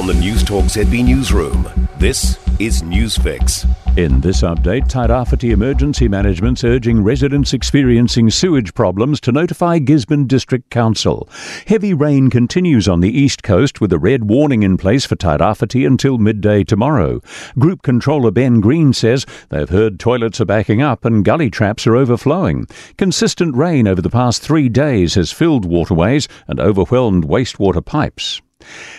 From the Newstalk ZB Newsroom, this is News Fix. In this update, Tairāwhiti Emergency Management's urging residents experiencing sewage problems to notify Gisborne District Council. Heavy rain continues on the east coast with a red warning in place for Tairāwhiti until midday tomorrow. Group controller Ben Green says they've heard toilets are backing up and gully traps are overflowing. Consistent rain over the past three days has filled waterways and overwhelmed wastewater pipes.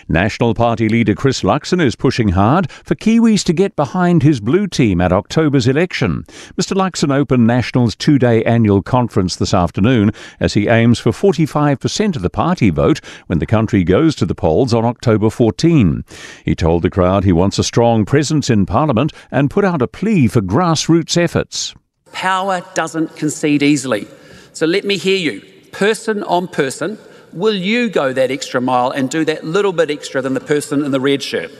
National Party leader Chris Luxon is pushing hard for Kiwis to get behind his blue team at October's election. Mr. Luxon opened National's two day annual conference this afternoon as he aims for 45% of the party vote when the country goes to the polls on October 14. He told the crowd he wants a strong presence in Parliament and put out a plea for grassroots efforts. Power doesn't concede easily. So let me hear you, person on person will you go that extra mile and do that little bit extra than the person in the red shirt?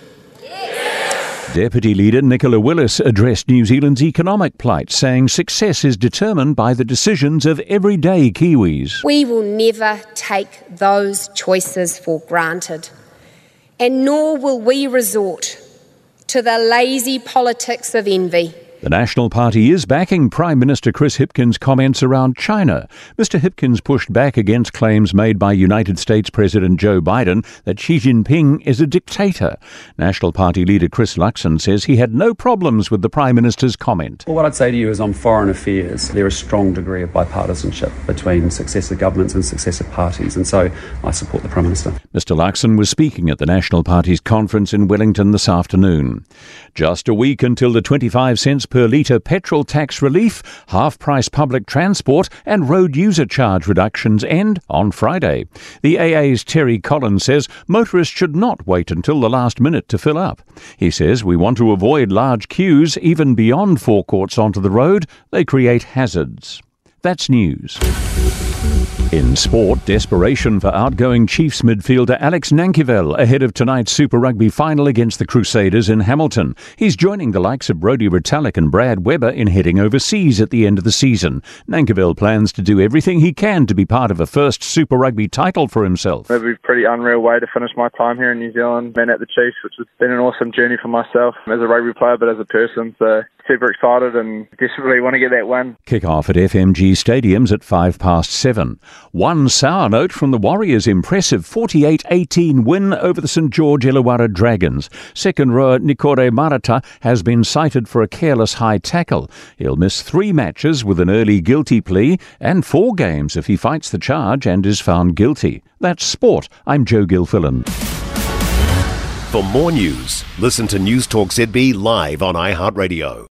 Deputy Leader Nicola Willis addressed New Zealand's economic plight, saying success is determined by the decisions of everyday Kiwis. We will never take those choices for granted, and nor will we resort to the lazy politics of envy. The National Party is backing Prime Minister Chris Hipkins' comments around China. Mr. Hipkins pushed back against claims made by United States President Joe Biden that Xi Jinping is a dictator. National Party leader Chris Luxon says he had no problems with the Prime Minister's comment. Well, what I'd say to you is on foreign affairs, there is a strong degree of bipartisanship between successive governments and successive parties, and so I support the Prime Minister. Mr. Luxon was speaking at the National Party's conference in Wellington this afternoon. Just a week until the 25 cents per litre petrol tax relief, half price public transport, and road user charge reductions end on Friday. The AA's Terry Collins says motorists should not wait until the last minute to fill up. He says we want to avoid large queues even beyond forecourts onto the road, they create hazards. That's news. In sport, desperation for outgoing Chiefs midfielder Alex Nankivell ahead of tonight's Super Rugby final against the Crusaders in Hamilton. He's joining the likes of Brodie Retallick and Brad Weber in heading overseas at the end of the season. Nankivell plans to do everything he can to be part of a first Super Rugby title for himself. It'll be a pretty unreal way to finish my time here in New Zealand, been at the Chiefs, which has been an awesome journey for myself as a rugby player, but as a person. So super excited and desperately want to get that win. Kick off at FMG Stadiums at five past seven. One sour note from the Warriors' impressive 48 18 win over the St George Illawarra Dragons. Second rower Niukore Marata has been cited for a careless high tackle. He'll miss three matches with an early guilty plea and four games if he fights the charge and is found guilty. That's sport. I'm Joe Gilfillan. For more news, listen to Newstalk ZB live on iHeartRadio.